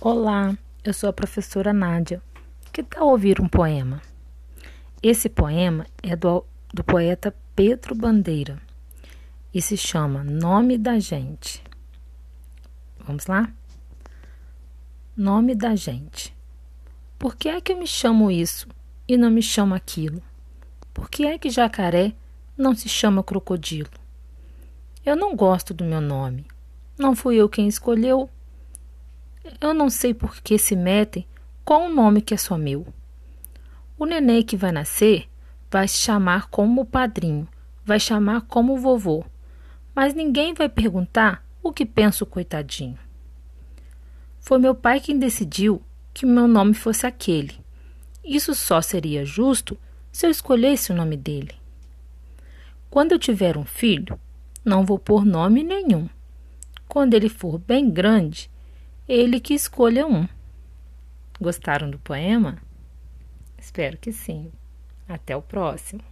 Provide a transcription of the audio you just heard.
Olá, eu sou a professora Nádia. Que tal ouvir um poema? Esse poema é do, do poeta Pedro Bandeira e se chama Nome da Gente. Vamos lá? Nome da gente. Por que é que eu me chamo isso e não me chamo aquilo? Por que é que jacaré não se chama crocodilo? Eu não gosto do meu nome. Não fui eu quem escolheu eu não sei por que se metem com um nome que é só meu. O neném que vai nascer vai se chamar como o padrinho, vai chamar como o vovô, mas ninguém vai perguntar o que pensa o coitadinho. Foi meu pai quem decidiu que meu nome fosse aquele. Isso só seria justo se eu escolhesse o nome dele. Quando eu tiver um filho, não vou pôr nome nenhum. Quando ele for bem grande, ele que escolha um. Gostaram do poema? Espero que sim. Até o próximo.